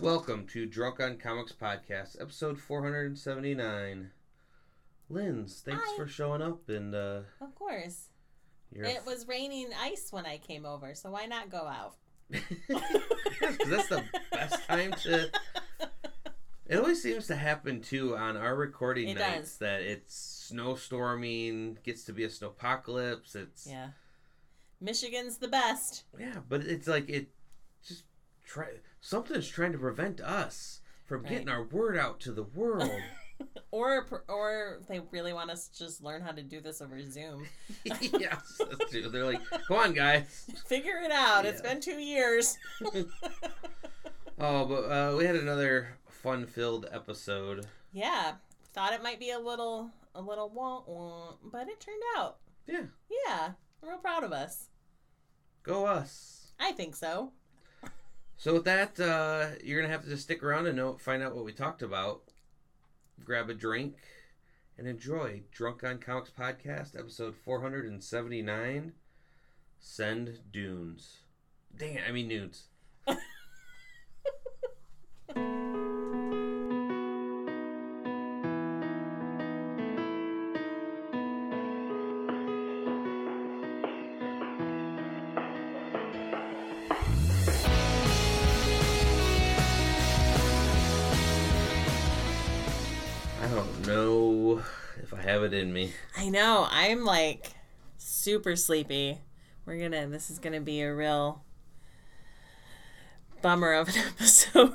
Welcome to Drunk on Comics Podcast, episode 479. Linz, thanks Hi. for showing up and uh Of course. your It was raining ice when I came over, so why not go out? 'Cause that's the best time to It always seems to happen too on our recording It nights does. that it's snowstorming, gets to be a snowpocalypse. It's Yeah. Michigan's the best. Yeah, but it's like it just try something's trying to prevent us from Right. getting our word out to the world. Or or they really want us to just learn how to do this over Zoom. yes, that's true. They're like, "Come on, guys." Figure it out. It's been 2 years. Oh, but uh, we had another fun-filled episode. yeah. Thought it might be a little a little wah wah, but it turned out. Yeah, Yeah. I'm real proud of us. go us. I think so. So with that, uh, you're gonna have to just stick around and know, find out what we talked about. Grab a drink and enjoy Drunk on Comics podcast, episode 479. Send dunes. Dang it, I mean nudes. Me. I know. I'm like super sleepy. We're gonna. This is gonna be a real bummer of an episode.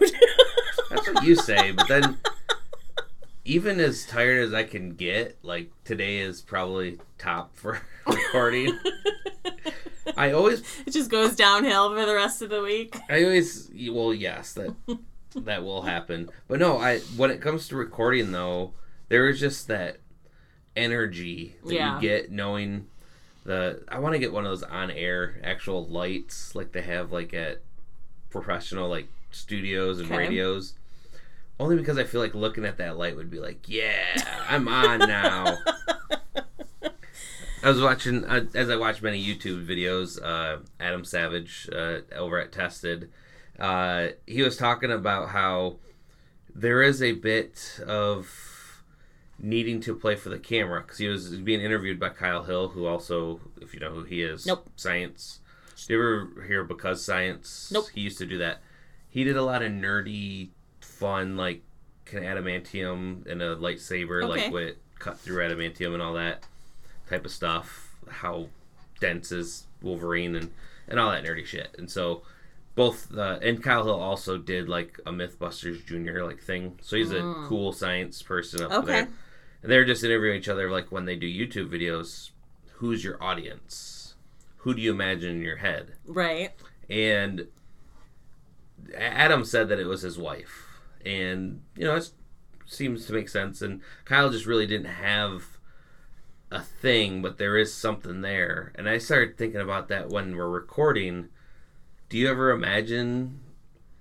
That's what you say, but then even as tired as I can get, like today is probably top for recording. I always it just goes downhill for the rest of the week. I always well yes, that that will happen. But no, I when it comes to recording though, there is just that energy that Yeah. you get knowing the I want to get one of those on air actual lights like they have like at professional like studios and Okay. radios. Only because I feel like looking at that light would be like, yeah, I'm on now. I was watching uh, as I watched many YouTube videos. Uh, Adam Savage uh, over at Tested, uh, he was talking about how there is a bit of needing to play for the camera because he was being interviewed by Kyle Hill, who also, if you know who he is, Nope. science. You ever hear because science? Nope. He used to do that. He did a lot of nerdy, fun like of adamantium and a lightsaber, Okay. like with cut through adamantium and all that type of stuff. How dense is Wolverine and and all that nerdy shit. And so both the and Kyle Hill also did like a MythBusters Junior like thing. So he's a Mm. cool science person up Okay. there. And they're just interviewing each other like when they do YouTube videos. Who's your audience? Who do you imagine in your head? Right. And Adam said that it was his wife, and you know it seems to make sense. And Kyle just really didn't have a thing, but there is something there. And I started thinking about that when we're recording. Do you ever imagine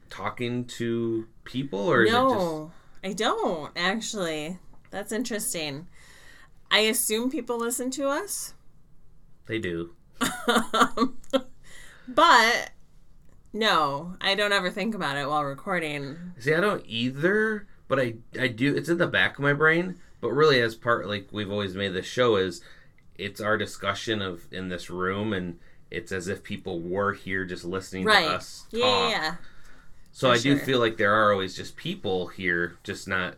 talking to people, or is it just No, I don't actually. That's interesting. I assume people listen to us, they do? but no, I don't ever think about it while recording. See, I don't either, but I I do. It's in the back of my brain, but really, as part like we've always made this show is, it's our discussion of in this room, and it's as if people were here just listening Right. to us talk. Yeah, yeah, so for I do feel like there are always just people here, just not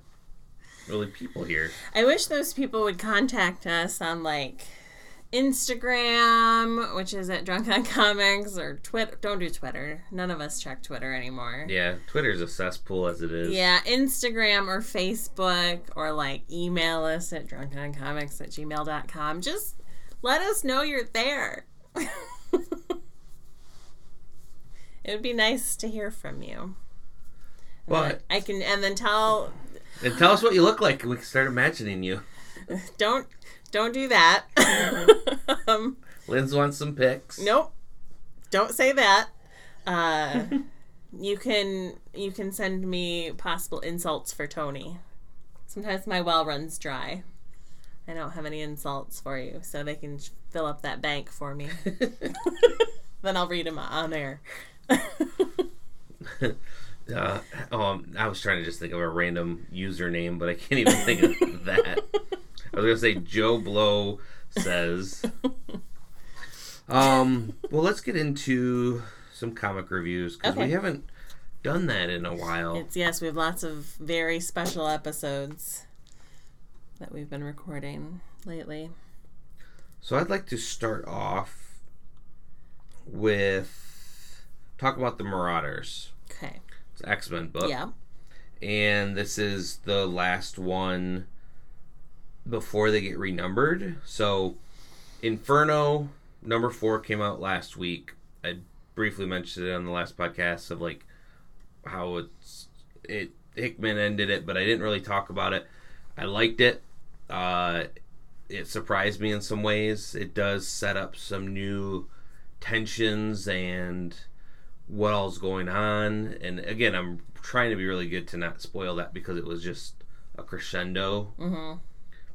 really people here. I wish those people would contact us on like Instagram, which is at Drunk on Comics, or Twitter. Don't do Twitter. None of us check Twitter anymore. Yeah, Twitter's a cesspool as it is. Yeah, Instagram or Facebook, or like email us at drunkoncomics at gmail.com. Just let us know you're there. it would be nice to hear from you. And Well, I can, and then tell and tell us what you look like, and we can start imagining you. don't don't do that. um, Linz wants some pics. nope, don't say that. Uh, you can you can send me possible insults for Tony. Sometimes my well runs dry. I don't have any insults for you, so they can fill up that bank for me. then I'll read them on air. Uh, um, I was trying to just think of a random username, but I can't even think of that. I was gonna say Joe Blow says. Um, well, let's get into some comic reviews because Okay. we haven't done that in a while. It's yes, we have lots of very special episodes that we've been recording lately. So I'd like to start off with talk about the Marauders. Okay. It's an X Men book. Yeah. and this is the last one before they get renumbered. So, Inferno number four came out last week. I briefly mentioned it on the last podcast of like how it's it Hickman ended it, but I didn't really talk about it. I liked it. Uh, it surprised me in some ways. It does set up some new tensions and what all's going on. And again, I'm trying to be really good to not spoil that because it was just a crescendo. Mm-hmm.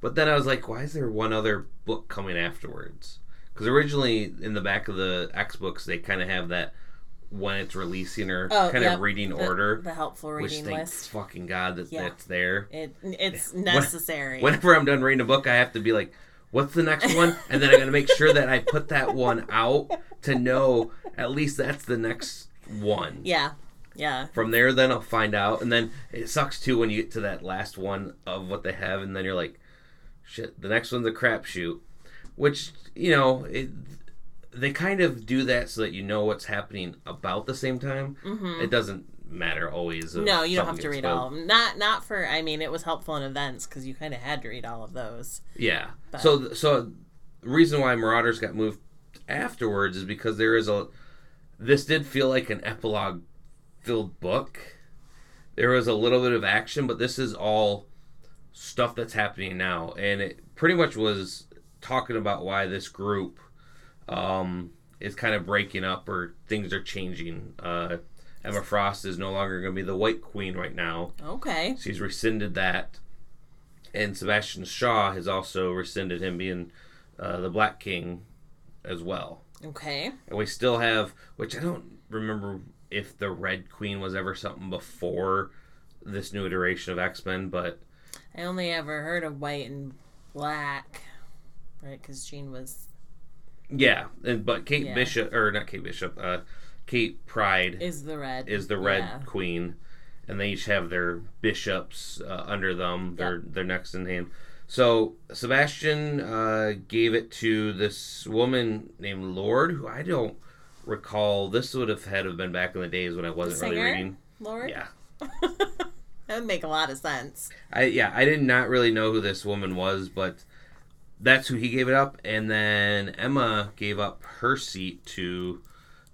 But then I was like, why is there one other book coming afterwards? Because originally in the back of the X books, they kind of have that when it's releasing or Oh, kind yep. of reading The- order. The helpful which reading thank list. fucking God that Yeah. that's there. It it's necessary. Whenever I'm done reading a book, I have to be like, what's the next one? And then I got to make sure that I put that one out to know at least that's the next one. yeah. Yeah. From there, then I'll find out. And then it sucks too when you get to that last one of what they have, and then you're like, shit, the next one's a crapshoot. Which, you know, it, they kind of do that so that you know what's happening about the same time. Mm-hmm. It doesn't matter always. No, you don't have to read all of them. Not not for. I mean, it was helpful in events because you kind of had to read all of those. Yeah. But- So so the reason why Marauders got moved afterwards is because there is a this did feel like an epilogue filled book. There was a little bit of action, but this is all stuff that's happening now and it pretty much was talking about why this group um is kind of breaking up or things are changing. Uh Emma Frost is no longer going to be the White Queen right now. Okay. She's rescinded that, and Sebastian Shaw has also rescinded him being uh, the Black King as well. Okay. And we still have, which I don't remember if the Red Queen was ever something before this new iteration of X Men, but I only ever heard of white and black, right? Because Jean was yeah, and but Kate Yeah. Bishop or not Kate Bishop, uh, Kate Pryde is the red. is the Red Yeah. Queen, and they each have their bishops uh, under them. Their their next in hand. So Sebastian uh, gave it to this woman named Lord, who I don't recall. This would have had have been back in the days when I wasn't really reading. Lord. Yeah, that would make a lot of sense. I yeah I did not really know who this woman was, but that's who he gave it up, and then Emma gave up her seat to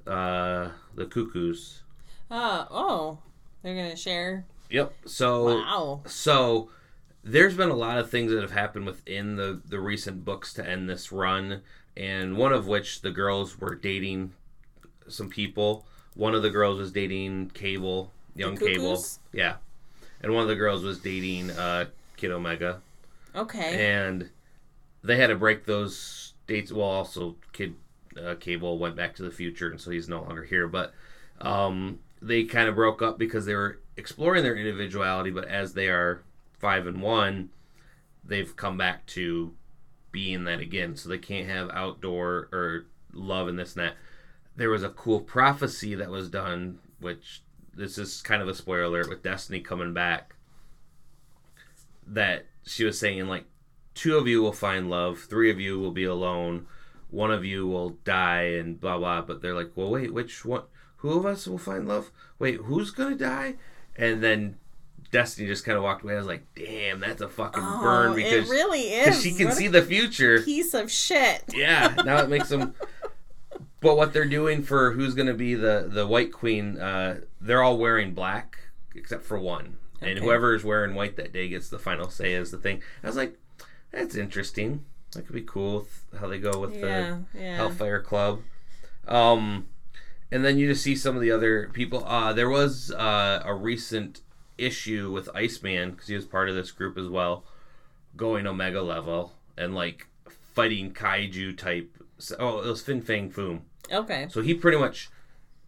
uh, the Cuckoos. Uh, oh, they're gonna share. Yep. So. Wow. So there's been a lot of things that have happened within the the recent books to end this run, and one of which the girls were dating some people. One of the girls was dating Cable, young Cable, yeah, and one of the girls was dating uh, Kid Omega, Okay. and they had to break those dates. Well, also Kid uh, Cable went back to the future, and so he's no longer here. But um, they kind of broke up because they were exploring their individuality, but as they are five and one, they've come back to being that again. So they can't have outdoor or love and this and that. There was a cool prophecy that was done, which this is kind of a spoiler alert with Destiny coming back. That she was saying like two of you will find love, three of you will be alone, one of you will die, and blah blah. But they're like, well, wait, which one? Who of us will find love? Wait, who's gonna die? And then Destiny just kind of walked away. I was like, damn, that's a fucking oh, burn because it really is. she can What see the future. piece of shit. Yeah, now it makes them. But what they're doing for who's going to be the the White Queen, uh, they're all wearing black except for one, and whoever is wearing white that day gets the final say as the thing. I was like, that's interesting. That could be cool with how they go with Yeah, the yeah. Hellfire Club. Um, and then you just see some of the other people. Uh, there was uh, a recent issue with Iceman because he was part of this group as well, going Omega level and like fighting kaiju type. Oh, it was Fin Fang Foom. Okay. So he pretty much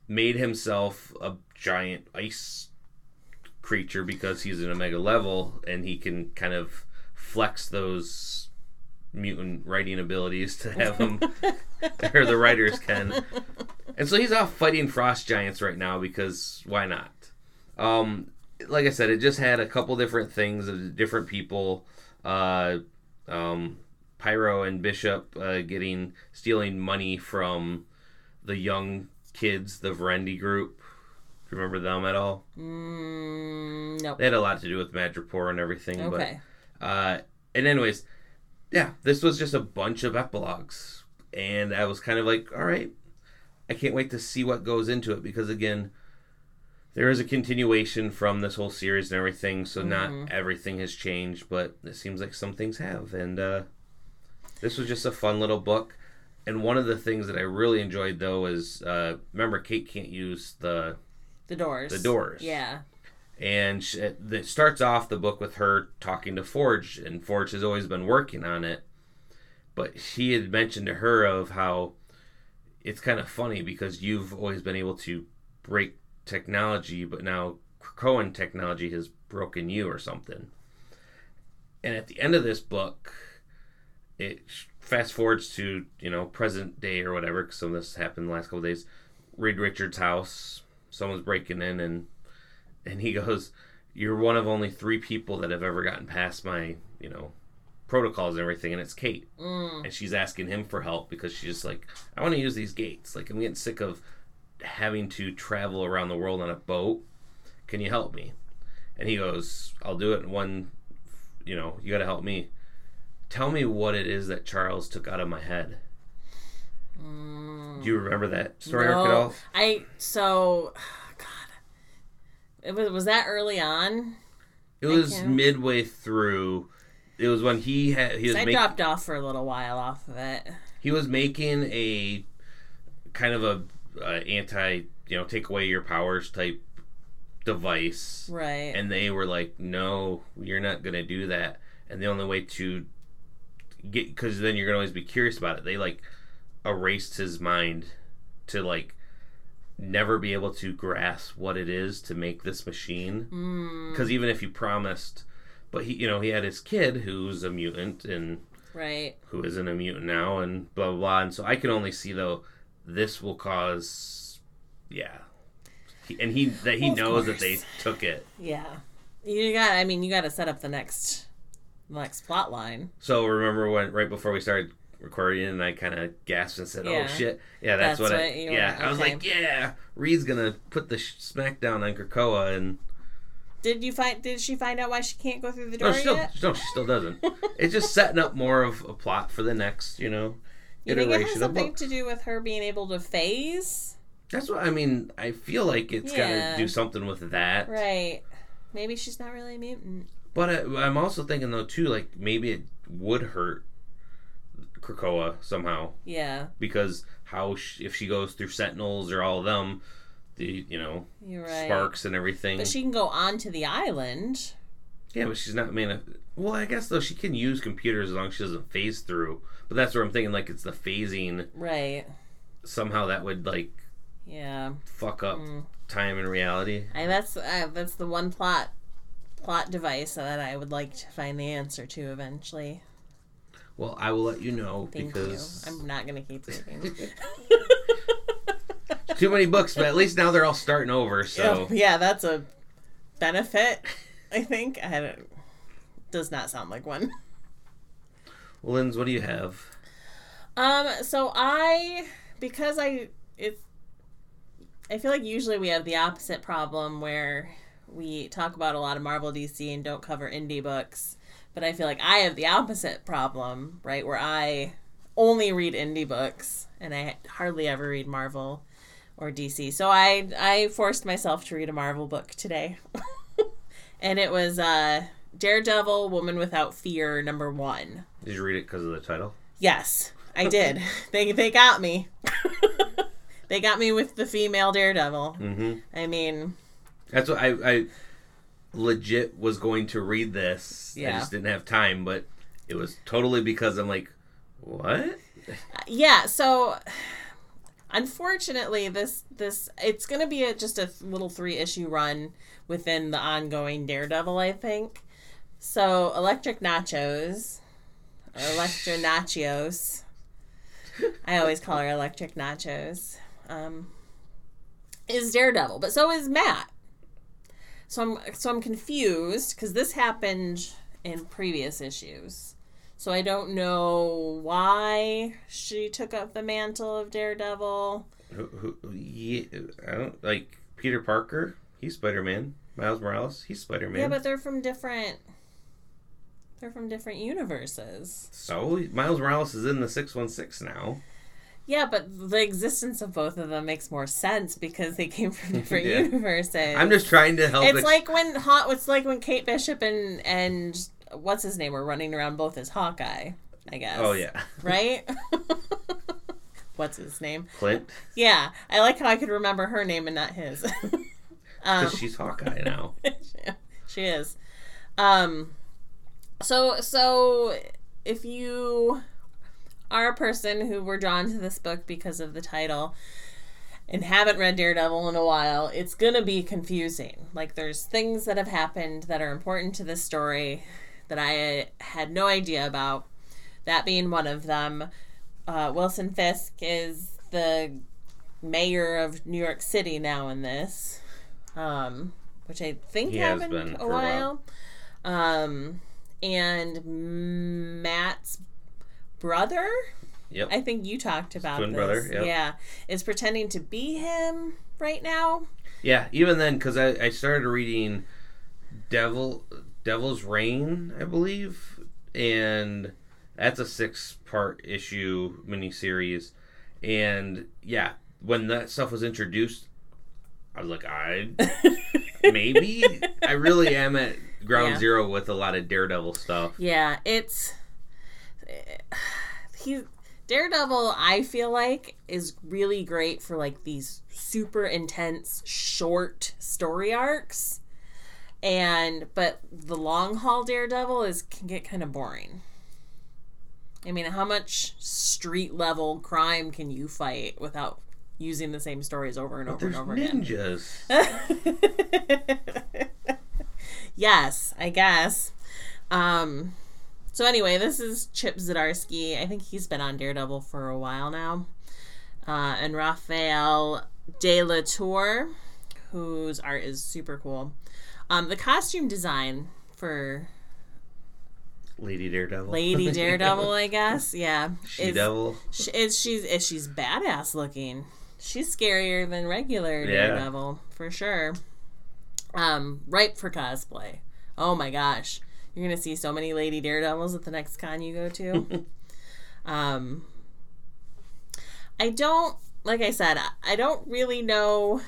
made himself a giant ice creature because he's an omega level and he can kind of flex those mutant writing abilities to have him or the writers can and so he's off fighting frost giants right now because why not um like i said it just had a couple different things of different people uh um pyro and bishop uh, getting stealing money from the young kids the verendi group Do you remember them at all Mm, nope. they had a lot to do with Madripoor and everything. Okay. But, uh, and anyways, yeah, this was just a bunch of epilogues, and I was kind of like, all right, I can't wait to see what goes into it because again, there is a continuation from this whole series and everything, so not everything has changed, but it seems like some things have, and uh, this was just a fun little book. And one of the things that I really enjoyed though is uh, remember Kate can't use the The doors. The doors. Yeah. And it starts off the book with her talking to Forge, and Forge has always been working on it. But he had mentioned to her of how it's kind of funny because you've always been able to break technology, but now Cohen technology has broken you or something. And at the end of this book, it fast forwards to you know present day or whatever. Because some of this happened the last couple days. Reed Richards' house, someone's breaking in and and he goes, "You're one of only three people that have ever gotten past my, you know, protocols and everything." And it's Kate, Mm. and she's asking him for help because she's just like, "I want to use these gates. Like, I'm getting sick of having to travel around the world on a boat. Can you help me?" And he goes, "I'll do it in one. You know, you got to help me. Tell me what it is that Charles took out of my head." Do you remember that story arc at No. all? I so. It was was that early on? It was midway through. It was when he had he was I making dropped off for a little while off of it. he was making a kind of a uh, anti you know take away your powers type device Right. and they were like no you're not gonna do that and the only way to get because then you're gonna always be curious about it they like erased his mind to like never be able to grasp what it is to make this machine mm, because even if you promised but he you know he had his kid who's a mutant and right. who isn't a mutant now and blah blah blah and so i can only see though this will cause yeah He- and he that he Of knows that they took it Yeah. You got I mean you gotta set up the next the next plot line. so remember when right before we started recording and i kind of gasped and said oh, Yeah. oh shit yeah that's, That's what, i what you yeah were- i was like yeah reed's gonna put the sh- smackdown on krakoa and Did you find did she find out why she can't go through the door no, she still, yet? no she still doesn't it's just setting up more of a plot for the next you know You think it has iteration of something to do with her being able to phase? That's what I mean. I feel like it's got to do something with that. Right. Maybe she's not really a mutant. But I, I'm also thinking though too, like maybe it would hurt Krakoa somehow Yeah, because how sh- if she goes through Sentinels or all of them, the you know right. sparks and everything. But she can go onto the island. yeah, but she's not man. Well, I guess though she can use computers as long as she doesn't phase through. But that's where I'm thinking like it's the phasing Right. somehow that would like Yeah. fuck up Mm. time and reality. I that's uh, that's the one plot plot device that I would like to find the answer to eventually. Well, I will let you know Thank because you. I'm not gonna keep reading. too many books, but at least now they're all starting over. So Oh, yeah, that's a benefit. I think I don't. Does not sound like one. Well, Linz, what do you have? Um, so I because I it's I feel like usually we have the opposite problem where we talk about a lot of Marvel DC and don't cover indie books. But I feel like I have the opposite problem, right? Where I only read indie books and I hardly ever read Marvel or DC. So I I forced myself to read a Marvel book today. and it was uh Daredevil Woman Without Fear number 1. Did you read it because of the title? Yes, I did. they they got me. they got me with the female daredevil. Mm-hmm. I mean, That's what I, I legit was going to read this. Yeah. I just didn't have time, but it was totally because I'm like, what? yeah. So unfortunately, this this it's going to be a, just a little three issue run within the ongoing Daredevil, I think. So, Electric Nachos, or Elektra Natchios. I always call her Electric Nachos. Um, is Daredevil, but so is Matt. So I'm so I'm confused because this happened in previous issues. So I don't know why she took up the mantle of Daredevil. Who, who, yeah, I don't like Peter Parker. He's Spider Man. Miles Morales. He's Spider Man. Yeah, but they're from different. They're from different universes. so Miles Morales is in the six one six now. Yeah, but the existence of both of them makes more sense because they came from different Yeah. universes. I'm just trying to help. It's ex- like when hot. It's like when Kate Bishop and and what's his name were running around both as Hawkeye. I guess. Oh yeah, Right. what's his name? Clint. Yeah, I like how I could remember her name and not his. um, Because she's Hawkeye now. she is. Um. So so if you are a person who were drawn to this book because of the title and haven't read Daredevil in a while, it's going to be confusing. Like, there's things that have happened that are important to this story that I had no idea about. That being one of them. Uh, Wilson Fisk is the mayor of New York City now in this, um, which I think He has happened been a for a while. Um, and Matt's brother Yep. I think you talked about twin this. brother, yep. Yeah, is pretending to be him right now. Yeah, even then, because I, I started reading Devil Devil's Reign, I believe, and that's a six part issue miniseries. And yeah, when that stuff was introduced, I was like, I maybe I really am at ground Yeah. zero with a lot of Daredevil stuff. Yeah, it's he Daredevil. I feel like is really great for like these super intense short story arcs, and but the long haul Daredevil is can get kind of boring. I mean, how much street level crime can you fight without using the same stories over and over and over again? ninjas. yes, I guess. Um, so anyway, this is Chip Zdarsky. I think he's been on Daredevil for a while now. Uh, and Raphael De La Tour, whose art is super cool. Um, the costume design for Lady Daredevil. Lady Daredevil, I guess, yeah, She is- Devil. She, is she's is she's badass looking. She's scarier than regular Yeah. Daredevil for sure. Um, ripe for cosplay. Oh my gosh, you're gonna see so many Lady Daredevils at the next con you go to. um, I don't like I said. I- don't really know.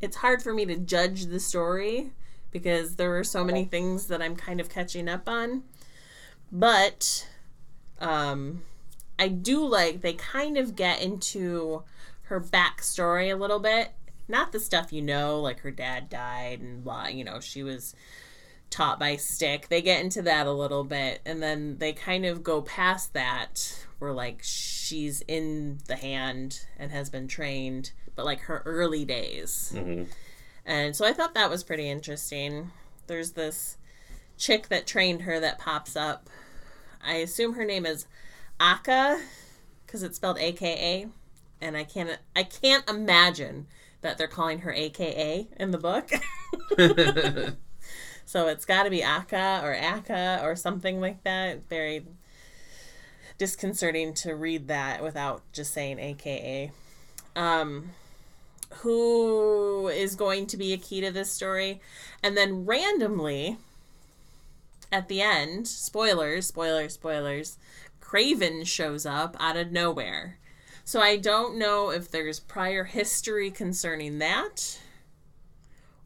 It's hard for me to judge the story because there are so many things that I'm kind of catching up on. But um, I do like they kind of get into her backstory a little bit. Not the stuff you know, like her dad died and blah, you know, she was taught by Stick. They get into that a little bit, and then they kind of go past that, where like she's in the hand and has been trained, but like her early days. hmm And so I thought that was pretty interesting. There's this chick that trained her that pops up. I assume her name is Aka because it's spelled AKA, and I can't I can't imagine that they're calling her AKA in the book. so it's got to be Aka or Aka or something like that. Very disconcerting to read that without just saying AKA. Um, who is going to be a key to this story. And then randomly, at the end, spoilers, spoilers, spoilers, Kraven shows up out of nowhere. So I don't know if there's prior history concerning that.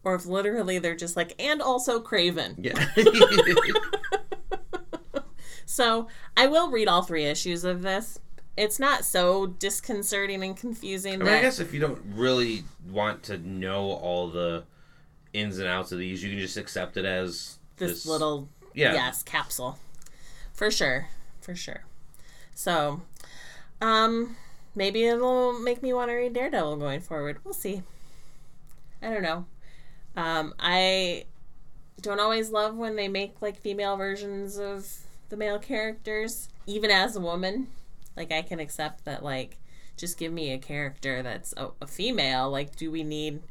Or if literally they're just like, and also Kraven. Yeah. So I will read all three issues of this. It's not so disconcerting and confusing. I mean, that I guess if you don't really want to know all the ins and outs of these, you can just accept it as this, little yeah. yes capsule for sure for sure so um maybe it'll make me want to read Daredevil going forward. We'll see. I don't know. Um, I don't always love when they make like female versions of the male characters, even as a woman. Like I can accept that. Like, just give me a character that's a, a female. Like, do we need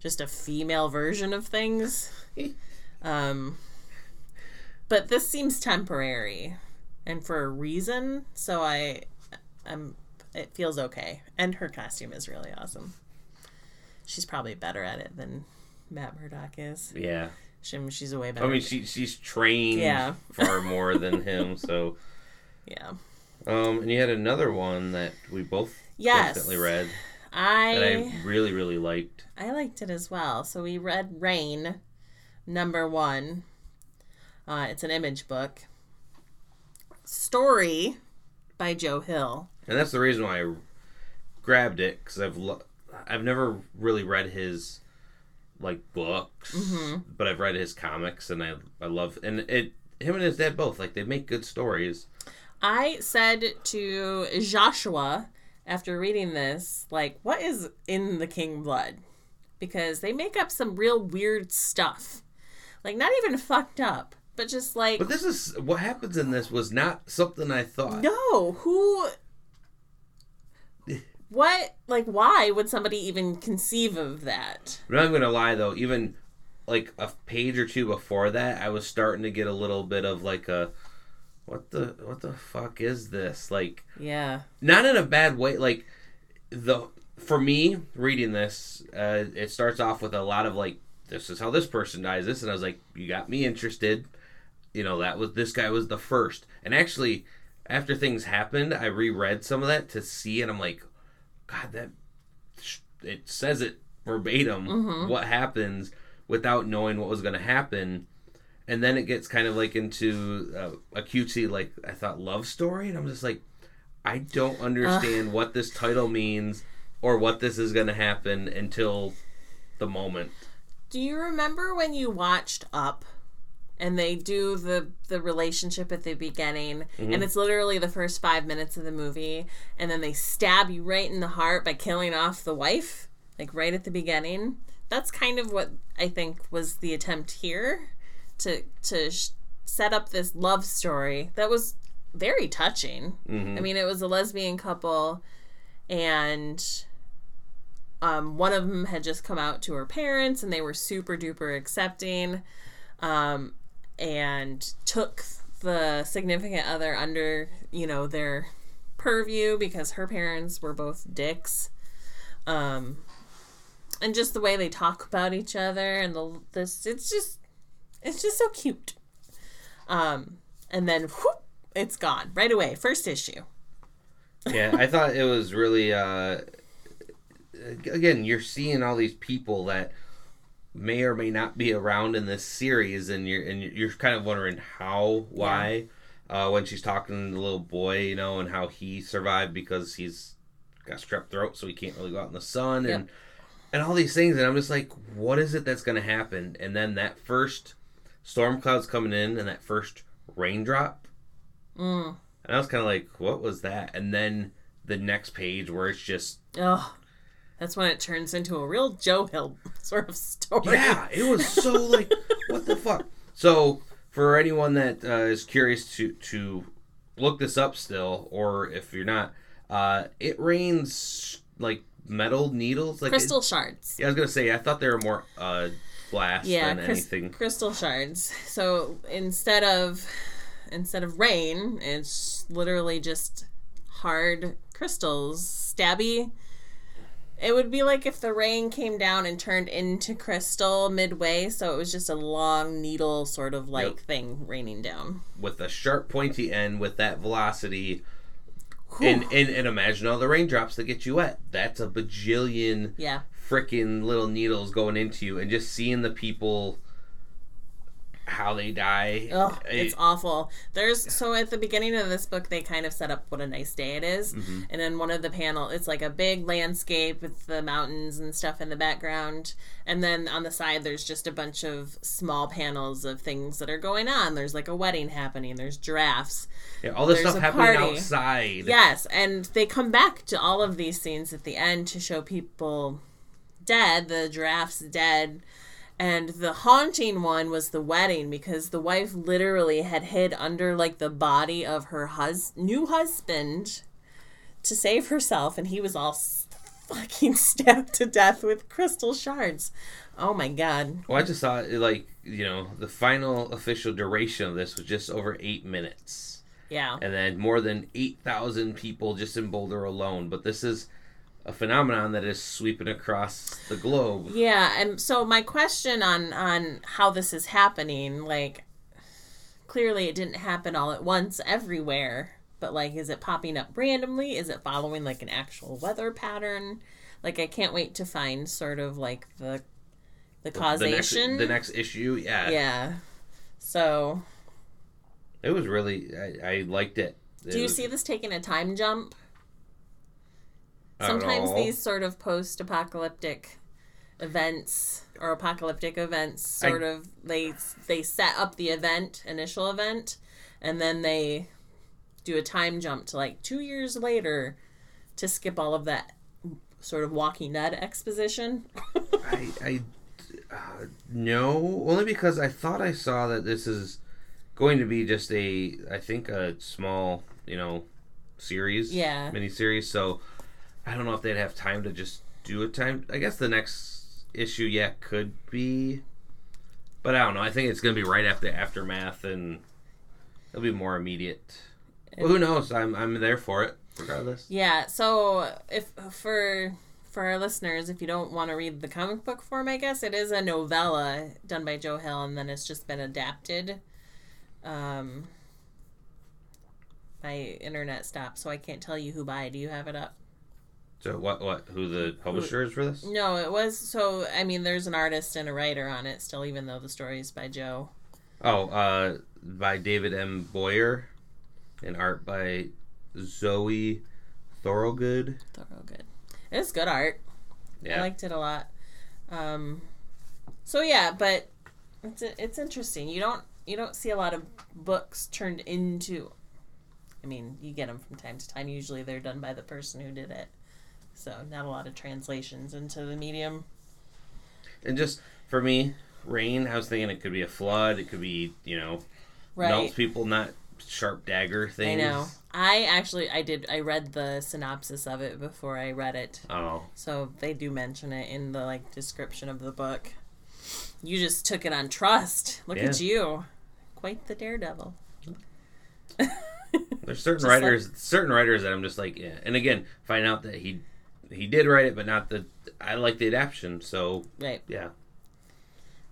just a female version of things? um, but this seems temporary and for a reason. So I, I'm. It feels okay, and her costume is really awesome. She's probably better at it than Matt Murdock is. Yeah. She, she's a way better. I mean, she she's trained Yeah. far more than him. So, yeah. um, and you had another one that we both Yes. definitely read that I I really really liked. I liked it as well. So we read Rain, number one. Uh, it's an image book. Story by Joe Hill. and that's the reason why I grabbed it because I've lo- I've never really read his like books, Mm-hmm. but I've read his comics and I I love and it him and his dad both like they make good stories. I said to Joshua after reading this, like, what is in the King blood? Because they make up some real weird stuff. Like, not even fucked up, but just like, But this is what happens in this was not something I thought. no, who. What, like, why would somebody even conceive of that? I'm not gonna lie though, even like a page or two before that, I was starting to get a little bit of like a what the what the fuck is this? Like Yeah. not in a bad way. Like the for me reading this, uh, it starts off with a lot of like this is how this person dies. This and I was like, you got me interested. You know that was this guy was the first, and actually after things happened, I reread some of that to see, and I'm like, God, that it says it verbatim what happens without knowing what was going to happen. And then it gets kind of like into uh, a cutesy, like I thought, love story, and I'm just like, I don't understand what this title means or what this is going to happen until the moment. Do you remember when you watched Up and they do the the relationship at the beginning and it's literally the first 5 minutes of the movie and then they stab you right in the heart by killing off the wife like right at the beginning? That's kind of what I think was the attempt here to to sh- set up this love story that was very touching. I mean, it was a lesbian couple and um, one of them had just come out to her parents and they were super duper accepting um, and took the significant other under you know their purview because her parents were both dicks. Um, and just the way they talk about each other and the this it's just it's just so cute. Um, and then whoop, it's gone right away. First issue. Yeah, I thought it was really. Uh, again, you're seeing all these people that may or may not be around in this series, and you're and you're kind of wondering how, why. Uh, when she's talking to the little boy, you know, and how he survived because he's got strep throat, so he can't really go out in the sun, and and all these things, and I'm just like, what is it that's going to happen? And then that first storm clouds coming in, and that first raindrop, mm. and I was kind of like, what was that? And then the next page where it's just, oh that's when it turns into a real joe hill sort of story yeah, it was so like, what the fuck? So for anyone that uh, is curious to to look this up still, or if you're not, uh, it rains like metal needles, like it- crystal shards yeah, I was gonna say, I thought they were more uh, glass yeah than crys- anything. crystal shards so instead of instead of rain it's literally just hard crystals stabby it would be like if the rain came down and turned into crystal midway so it was just a long needle sort of like Yep. thing raining down with a sharp pointy end with that velocity Whew. and, and and imagine all the raindrops that get you wet that's a bajillion yeah freaking little needles going into you and just seeing the people how they die. I- it's awful. There's so at the beginning of this book, they kind of set up what a nice day it is. Mm-hmm. and then one of the panel, it's like a big landscape with the mountains and stuff in the background, and then on the side, there's just a bunch of small panels of things that are going on. There's like a wedding happening. There's giraffes. yeah, all this there's stuff happening party. outside. Yes, and they come back to all of these scenes at the end to show people dead, the giraffes dead. And the haunting one was the wedding because the wife literally had hid under like the body of her hus- new husband to save herself, and he was all fucking stabbed to death with crystal shards. Oh my god. Well, I just thought like you know the final official duration of this was just over eight minutes. Yeah. and then more than 8,000 people just in Boulder alone. But this is a phenomenon that is sweeping across the globe. Yeah, and so my question on on how this is happening, like clearly it didn't happen all at once everywhere, but like is it popping up randomly? Is it following like an actual weather pattern? Like I can't wait to find sort of like the the The next, causation. the next issue, yeah, yeah. So, it was really I, I liked it. It do you was- see this taking a time jump? I Sometimes these sort of post-apocalyptic events or apocalyptic events sort of they they set up the event initial event and then they do a time jump to like 2 years later to skip all of that sort of walking dead exposition I, I uh, no, only because I thought I saw that this is going to be just a I think a small you know series, Yeah. mini series. So I don't know if they'd have time to just do a time. I guess the next issue, yeah, could be, but I don't know. I think it's going to be right after aftermath, and it'll be more immediate. Well, who knows? I'm I'm there for it regardless. yeah so if for for our listeners if you don't want to read the comic book form i guess it is a novella done by joe hill and then it's just been adapted um my internet stopped so i can't tell you who by do you have it up So what what who the publisher is for this? no it was so i mean there's an artist and a writer on it still even though the story is by joe Oh, uh, by David M. Booher, and art by Zoe Thorogood. thorough good it's good art Yeah, I liked it a lot. Um, so yeah, but it's it's interesting. You don't you don't see a lot of books turned into. I mean, you get them from time to time. Usually, they're done by the person who did it. So not a lot of translations into the medium. and just for me, rain. I was thinking it could be a flood. It could be you know Right. melts people, not sharp dagger things. I know. I actually I did I read the synopsis of it before I read it. Oh, So they do mention it in the like description of the book. You just took it on trust. Look at you. Quite the daredevil. there's certain Just like- writers, certain writers that I'm just like, yeah. And again, find out that he he did write it, but not the. I like the adaptation, so Right. yeah,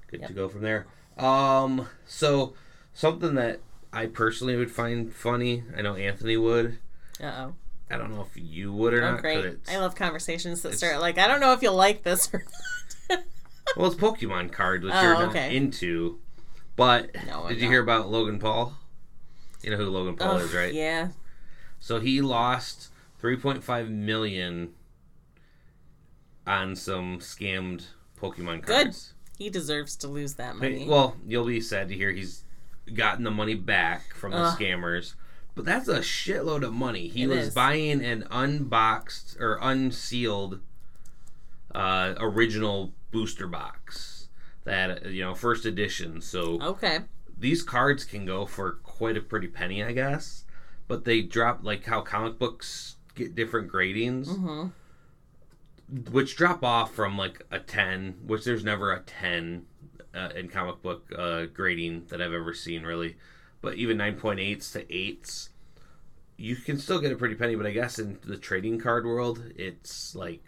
good Yep. to go from there. Um, so something that I personally would find funny. I know Anthony would. Uh oh. I don't know if you would or Oh, not. great. I love conversations that start like, I don't know if you'll like this or not. Well, it's Pokemon card, which Oh, you're not okay. into. But No, did you not. hear about Logan Paul? You know who Logan Paul is, right? Yeah. So he lost 3.5 million on some scammed Pokemon Good. cards. He deserves to lose that money. Well, you'll be sad to hear he's gotten the money back from the Ugh. scammers. But that's a shitload of money. He It was is. buying an unboxed or unsealed uh, original booster box that you know first edition. So okay. these cards can go for quite a pretty penny, I guess. But they drop like how comic books get different gradings, hmm which drop off from like a ten, which there's never a ten uh, in comic book uh, grading that I've ever seen, really. But even nine point eights to eights, you can still get a pretty penny. But I guess in the trading card world, it's like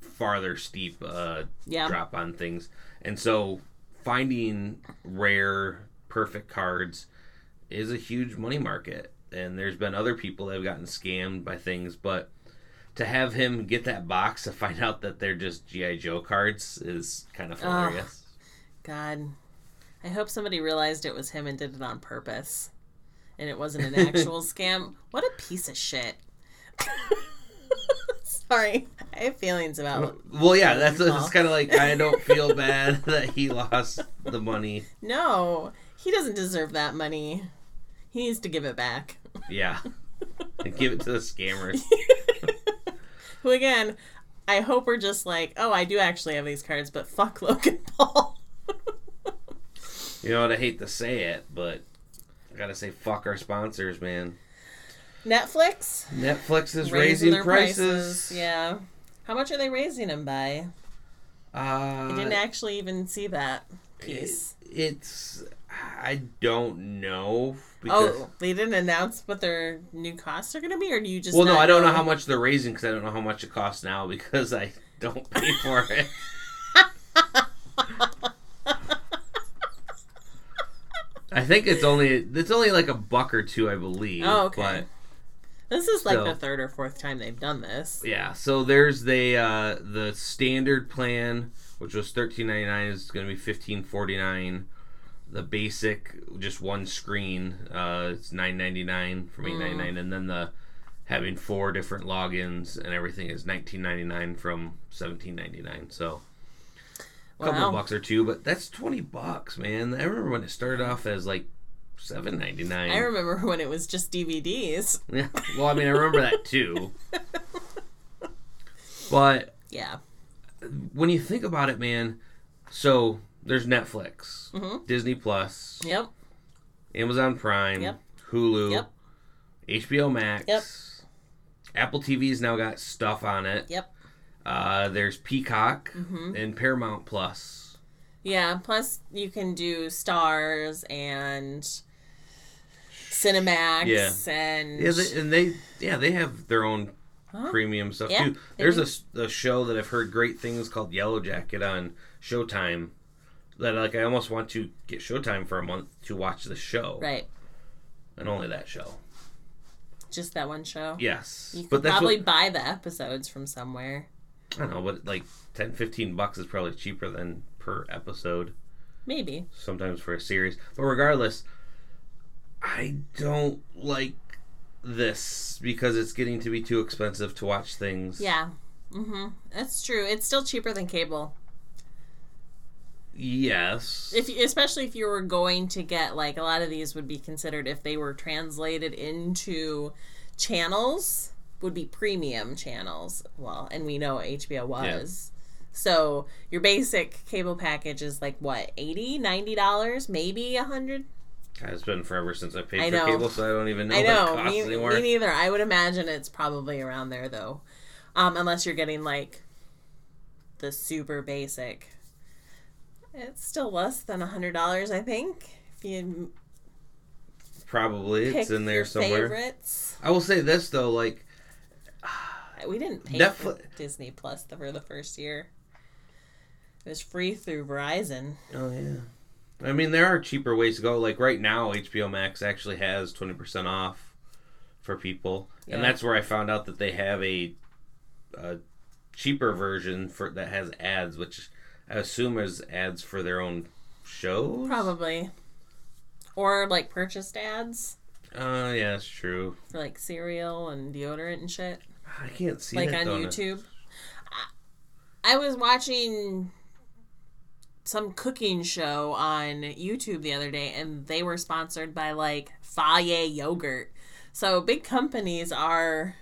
farther steep uh, Yeah. drop on things. And so finding rare, perfect cards is a huge money market. And there's been other people that have gotten scammed by things, but to have him get that box to find out that they're just GI Joe cards is kind of hilarious. God. I hope somebody realized it was him and did it on purpose. And it wasn't an actual scam. What a piece of shit. Sorry. I have feelings about Well, yeah, that's it's kind of like I don't feel bad that he lost the money. No. He doesn't deserve that money. He needs to give it back. Yeah, and give it to the scammers. Who again, I hope we're just like, oh, I do actually have these cards, but fuck Logan Paul. You know what? I hate to say it, but I gotta say, fuck our sponsors, man. Netflix Netflix is raising, their prices. Yeah. How much are they raising them by? Uh, I didn't actually even see that it- piece. it's I don't know because Oh, they didn't announce what their new costs are going to be, or do you just? well, no, I don't know how much they're raising because I don't know how much it costs now because I don't pay for it. I think it's only it's only like a buck or two, I believe. Oh, okay. But This is like the third or fourth time they've done this. Yeah, so there's the uh, the standard plan, which was thirteen ninety nine, is going to be fifteen forty nine. The basic, just one screen, uh, it's nine ninety nine from eight ninety nine, and then the having four different logins and everything is nineteen ninety nine from seventeen ninety nine. So a couple Wow. of bucks or two, but that's twenty bucks, man. I remember when it started off as like seven ninety nine. I remember when it was just DVDs. Yeah, well, I mean, I remember that too. But Yeah. when you think about it, man, so there's Netflix, Mhm. Disney Plus, Yep. Amazon Prime, Yep. Hulu, Yep. HBO Max, Yep. Apple TV's now got stuff on it. Yep. Uh, there's Peacock Mhm. and Paramount Plus. Yeah. Plus, you can do Starz and Cinemax Yeah. and Yeah, they, and they yeah they have their own Huh? premium stuff Yeah, too. There's a, a, show that I've heard great things called Yellow Jacket on Showtime. That like I almost want to get Showtime for a month to watch the show, right. and only that show. Just that one show. Yes, You could but probably what, buy the episodes from somewhere. I don't know, but like 10, 15 bucks is probably cheaper than per episode. Maybe. Sometimes for a series, but regardless, I don't like this because it's getting to be too expensive to watch things. Yeah. Mm-hmm. That's true. It's still cheaper than cable. Yes. If you, especially if you were going to get like a lot of these would be considered if they were translated into channels would be premium channels. Well, and we know HBO was. So your basic cable package is like what 80 90 dollars? Maybe a hundred? God, it's been forever since I paid I for cable, so I don't even know I what it know. costs me, me neither. I would imagine it's probably around there though. Um, unless you're getting like the super basic it's still less than a hundred dollars I think if you Probably it's in there somewhere. favorites I will say this though, like we didn't pay for Netflix- Disney Plus for the first year it was free through Verizon oh yeah. I mean, there are cheaper ways to go. Like right now, HBO Max actually has twenty percent off for people, Yeah. and that's where I found out that they have a, a cheaper version for that has ads, which I assume is ads for their own shows. probably or like purchased ads Uh, yeah, that's true. for like cereal and deodorant and shit I can't see like on. YouTube. I, I was watching some cooking show on YouTube the other day, and they were sponsored by like Fage yogurt. So big companies are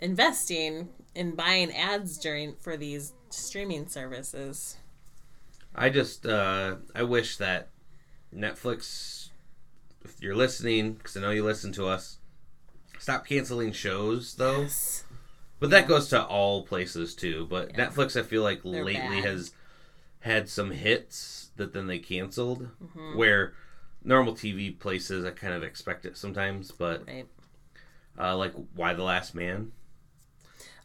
investing in buying ads during for these streaming services. I just uh, I wish that Netflix, if you're listening, because I know you listen to us, stop canceling shows though. But that goes to all places too. But Yeah. Netflix, I feel like They're lately bad. has had some hits that then they canceled. Mm-hmm. Where normal TV places, I kind of expect it sometimes, but Right. uh, like Y the Last Man,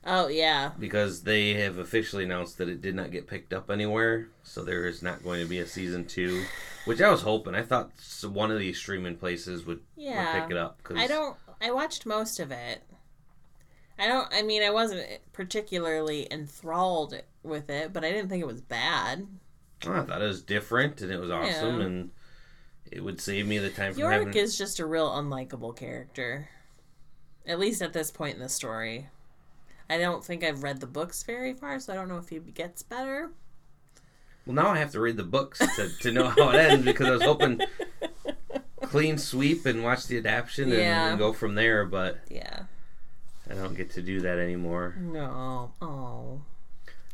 Oh yeah. because they have officially announced that it did not get picked up anywhere, so there is not going to be a season two. Which I was hoping. I thought one of these streaming places would, would pick it up. Cause I don't. I watched most of it. I don't. I mean, I wasn't particularly enthralled with it, but I didn't think it was bad. Oh, I thought it was different and it was awesome Yeah. and it would save me the time from Yorick having. is just a real unlikable character. At least at this point in the story. I don't think I've read the books very far, so I don't know if he gets better. Well, now I have to read the books to, to know how it ends because I was hoping clean sweep and watch the adaptation and, Yeah. and go from there, but Yeah. I don't get to do that anymore. No. Oh.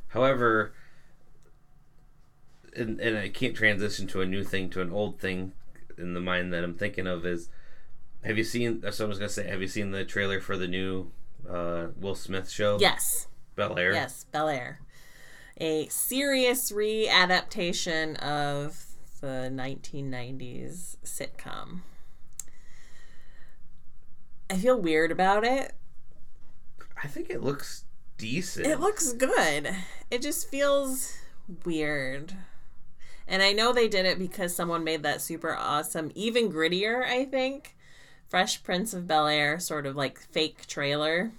However, and, and I can't transition to a new thing to an old thing in the mind that I'm thinking of is have you seen what I was gonna say, have you seen the trailer for the new uh, Will Smith show? Yes. Bel Air? Yes. Bel Air. A serious readaptation of the 1990s sitcom. I feel weird about it. I think it looks decent. It looks good. It just feels weird. And I know they did it because someone made that super awesome, even grittier, I think, Fresh Prince of Bel Air sort of like fake trailer.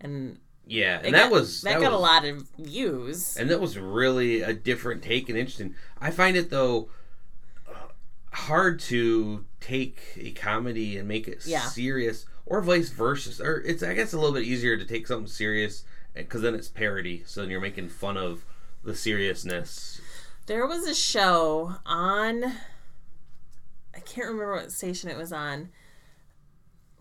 And yeah, and that got- was that, got was, a lot of views. and that was really a different take and interesting. I find it though uh, hard to take a comedy and make it Yeah. serious, or vice versa. Or it's I guess a little bit easier to take something serious because then it's parody. So then you're making fun of the seriousness. There was a show on I can't remember what station it was on,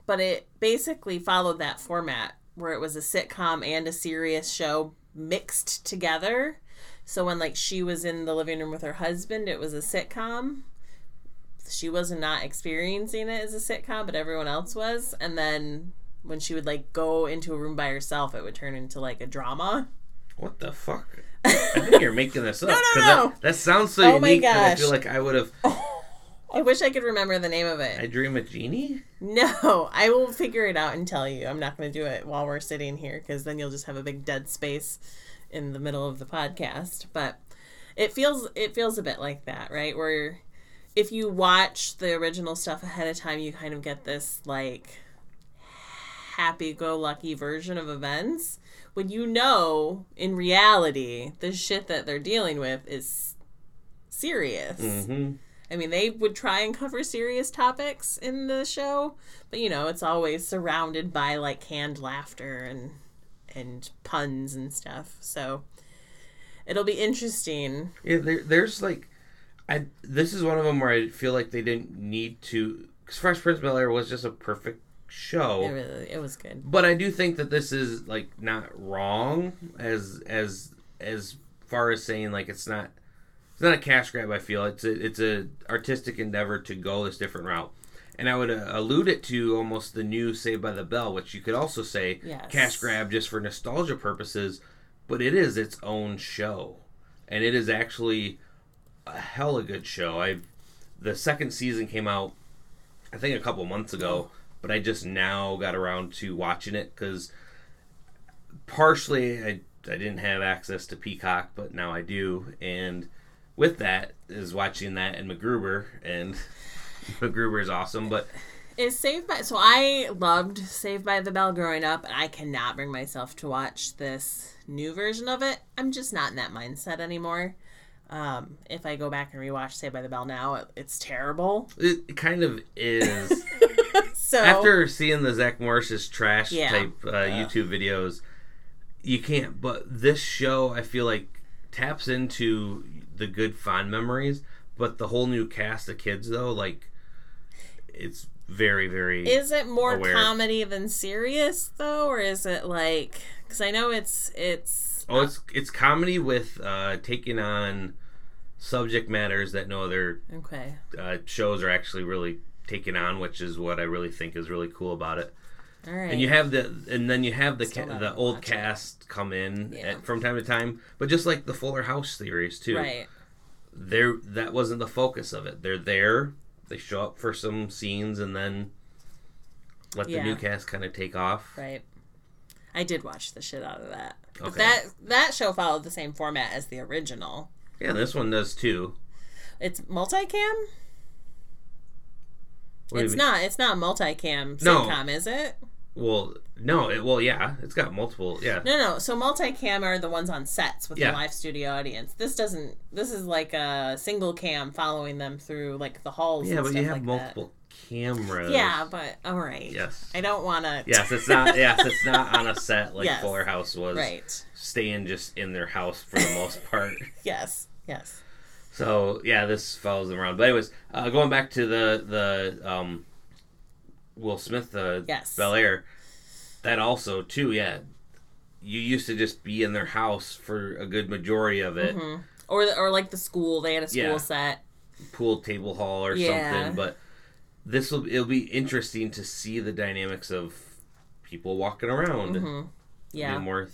but it basically followed that format where it was a sitcom and a serious show mixed together. So when like she was in the living room with her husband, it was a sitcom. She was not experiencing it as a sitcom, but everyone else was. And then when she would like go into a room by herself, it would turn into like a drama. What the fuck? I think you're making this up. no, 'cause no. That, that sounds so Oh my unique I gosh. feel like I would have. Oh I wish I could remember the name of it. I dream a genie. No, I will figure it out and tell you. I'm not going to do it while we're sitting here because then you'll just have a big dead space in the middle of the podcast. But it feels it feels a bit like that, right? Where if you watch the original stuff ahead of time, you kind of get this like happy-go-lucky version of events when you know in reality the shit that they're dealing with is serious. hmm I mean, they would try and cover serious topics in the show, but you know, it's always surrounded by like canned laughter and and puns and stuff. So it'll be interesting. Yeah, there, there's like, I this is one of them where I feel like they didn't need to. Because Fresh Prince of Bel Air was just a perfect show. It really, it was good. but I do think that this is like not wrong as as as far as saying like it's not it's not a cash grab. I feel it's a it's a artistic endeavor to go this different route, and I would uh, allude it to almost the new Saved by the Bell, which you could also say Yes. cash grab just for nostalgia purposes, but it is its own show, and it is actually a hell hella good show. I the second season came out, I think a couple months ago, but I just now got around to watching it because partially I I didn't have access to Peacock, but now I do, and with that is watching that and MacGruber, and MacGruber is awesome, but Is Saved by so I loved Saved by the Bell growing up, and I cannot bring myself to watch this new version of it. I'm just not in that mindset anymore. Um, if I go back and rewatch Saved by the Bell now, it, it's terrible. it kind of is. So After seeing the Zach Morris's trash Yeah. type uh, YouTube videos, you can't. But this show, I feel like, taps into the good fond memories. But the whole new cast of kids, though, like, it's very, very. Is it more aware. comedy than serious though, or is it like? Because I know it's it's oh, it's it's comedy with uh, taking on subject matters that no other okay. uh, shows are actually really taking on, which is what I really think is really cool about it. All right. And you have the, and then you have the ca- the old watch it. cast come in eh, Yeah. at, from time to time, but just like the Fuller House series too. right. There, that wasn't the focus of it. They're there, they show up for some scenes, and then let Yeah. the new cast kind of take off. Right. I did watch the shit out of that. But Okay. that that show followed the same format as the original. Yeah, this one does too. It's multicam. What do you It's not. It's not multicam No. sitcom, is it? Well, no, it, well, yeah, it's got multiple. Yeah, No, no. So multicam are the ones on sets with Yeah. the live studio audience. This doesn't. This is like a single cam following them through like the halls. yeah, but you have like multiple cameras. Yeah, but all right. Yes. I don't want to. Yes, it's not. Yes, it's not on a set like Yes. Fuller House was. Right. Staying just in their house for the most part. Yes. Yes. So yeah, this follows them around. But anyways, uh, going back to the the um, Will Smith the Yes. Bel Air, that also too. Yeah, you used to just be in their house for a good majority of it, Or the, or like the school. They had a school Yeah. set. pool table hall or Yeah. something. But this will it'll be interesting to see the dynamics of people walking around. Mm-hmm. Yeah. More th-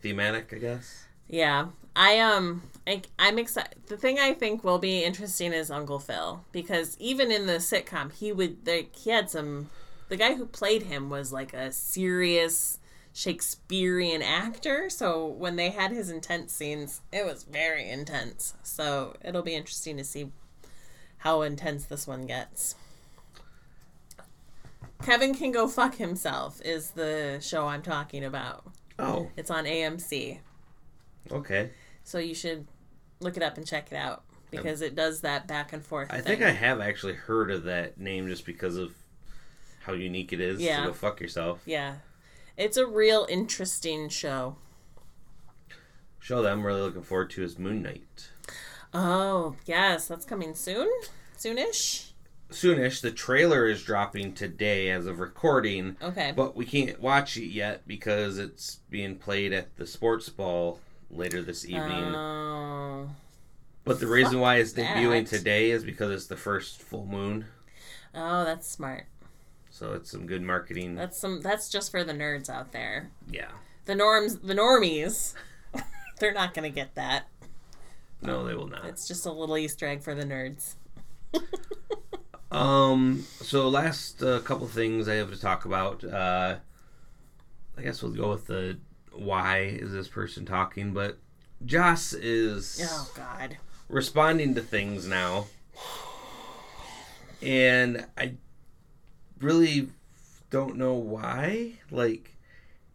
thematic, I guess. Yeah. I um I, I'm excited. The thing I think will be interesting is Uncle Phil because even in the sitcom, he would there he had some. The guy who played him was like a serious Shakespearean actor. So when they had his intense scenes, it was very intense. So it'll be interesting to see how intense this one gets. Kevin can go fuck himself is the show I'm talking about. Oh, It's on AMC. Okay. So you should look it up and check it out because it does that back and forth. I thing. think I have actually heard of that name just because of how unique it is Yeah. to go fuck yourself. Yeah. It's a real interesting show. Show that I'm really looking forward to is Moon Knight. Oh, yes, that's coming soon. Soonish. Soonish, the trailer is dropping today as of recording, Okay. but we can't watch it yet because it's being played at the sports ball later this evening. Oh. but the reason why it's that. debuting today is because it's the first full moon, Oh, that's smart. so it's some good marketing. That's some that's just for the nerds out there. yeah. The norms the normies. They're not going to get that. No, they will not. It's just a little easter egg for the nerds. Um. So last uh, couple things I have to talk about. Uh, I guess we'll go with the why is this person talking, but Joss is Oh god. responding to things now, and I really don't know why. Like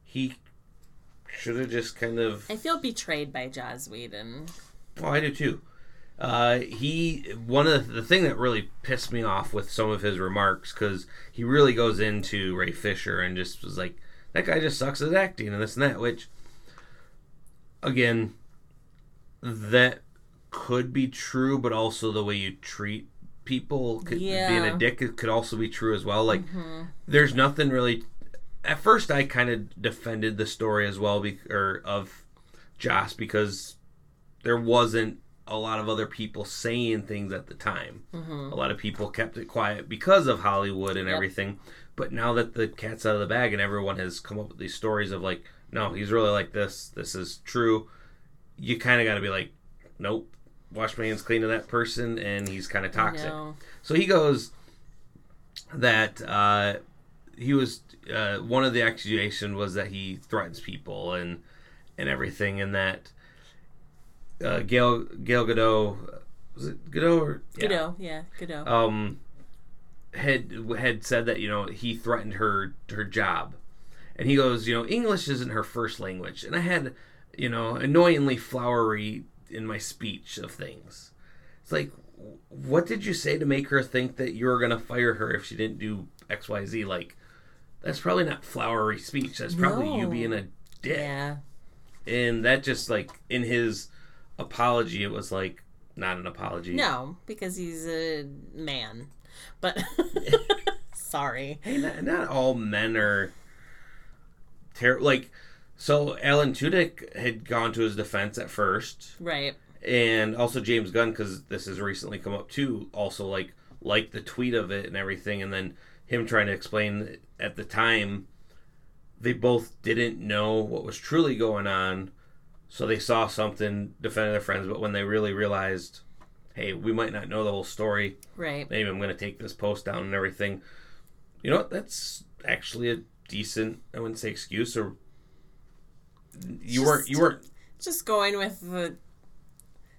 he should have just kind of. I feel betrayed by Joss Whedon. Oh, I do too. Uh, he one of the, the thing that really pissed me off with some of his remarks because he really goes into Ray Fisher and just was like that guy just sucks at acting and this and that. Which again, that could be true, but also the way you treat people, could, being Yeah. a dick, it could also be true as well. Like mm-hmm. there's nothing really. At first, I kind of defended the story as well, be, or of Joss because there wasn't a lot of other people saying things at the time. Mm-hmm. A lot of people kept it quiet because of Hollywood and Yep. everything. But now that the cat's out of the bag and everyone has come up with these stories of like, no, he's really like this. This is true. You kind of got to be like, nope. Wash my hands clean of that person, and he's kind of toxic. So he goes that uh, he was uh, one of the accusation was that he threatens people and and everything, and that uh, Gail Gail Gadot was it Gadot or yeah, Gadot, yeah, Gadot. um had had said that you know he threatened her her job, and he goes you know English isn't her first language, and I had you know annoyingly flowery in my speech of things. It's like, what did you say to make her think that you were gonna fire her if she didn't do X Y Z? Like, that's probably not flowery speech. That's probably you being a dick. yeah. And that just like in his apology, it was like not an apology. No, because he's a man. But sorry. Hey, not, not all men are terrible. Like, so Alan Tudyk had gone to his defense at first, Right. and also James Gunn because this has recently come up too. Also, like like the tweet of it and everything, and then him trying to explain at the time they both didn't know what was truly going on, so they saw something defending their friends, but when they really realized, hey, we might not know the whole story, Right. maybe I'm going to take this post down and everything. You know what? That's actually a decent. I wouldn't say excuse or. You weren't. You weren't. Just going with the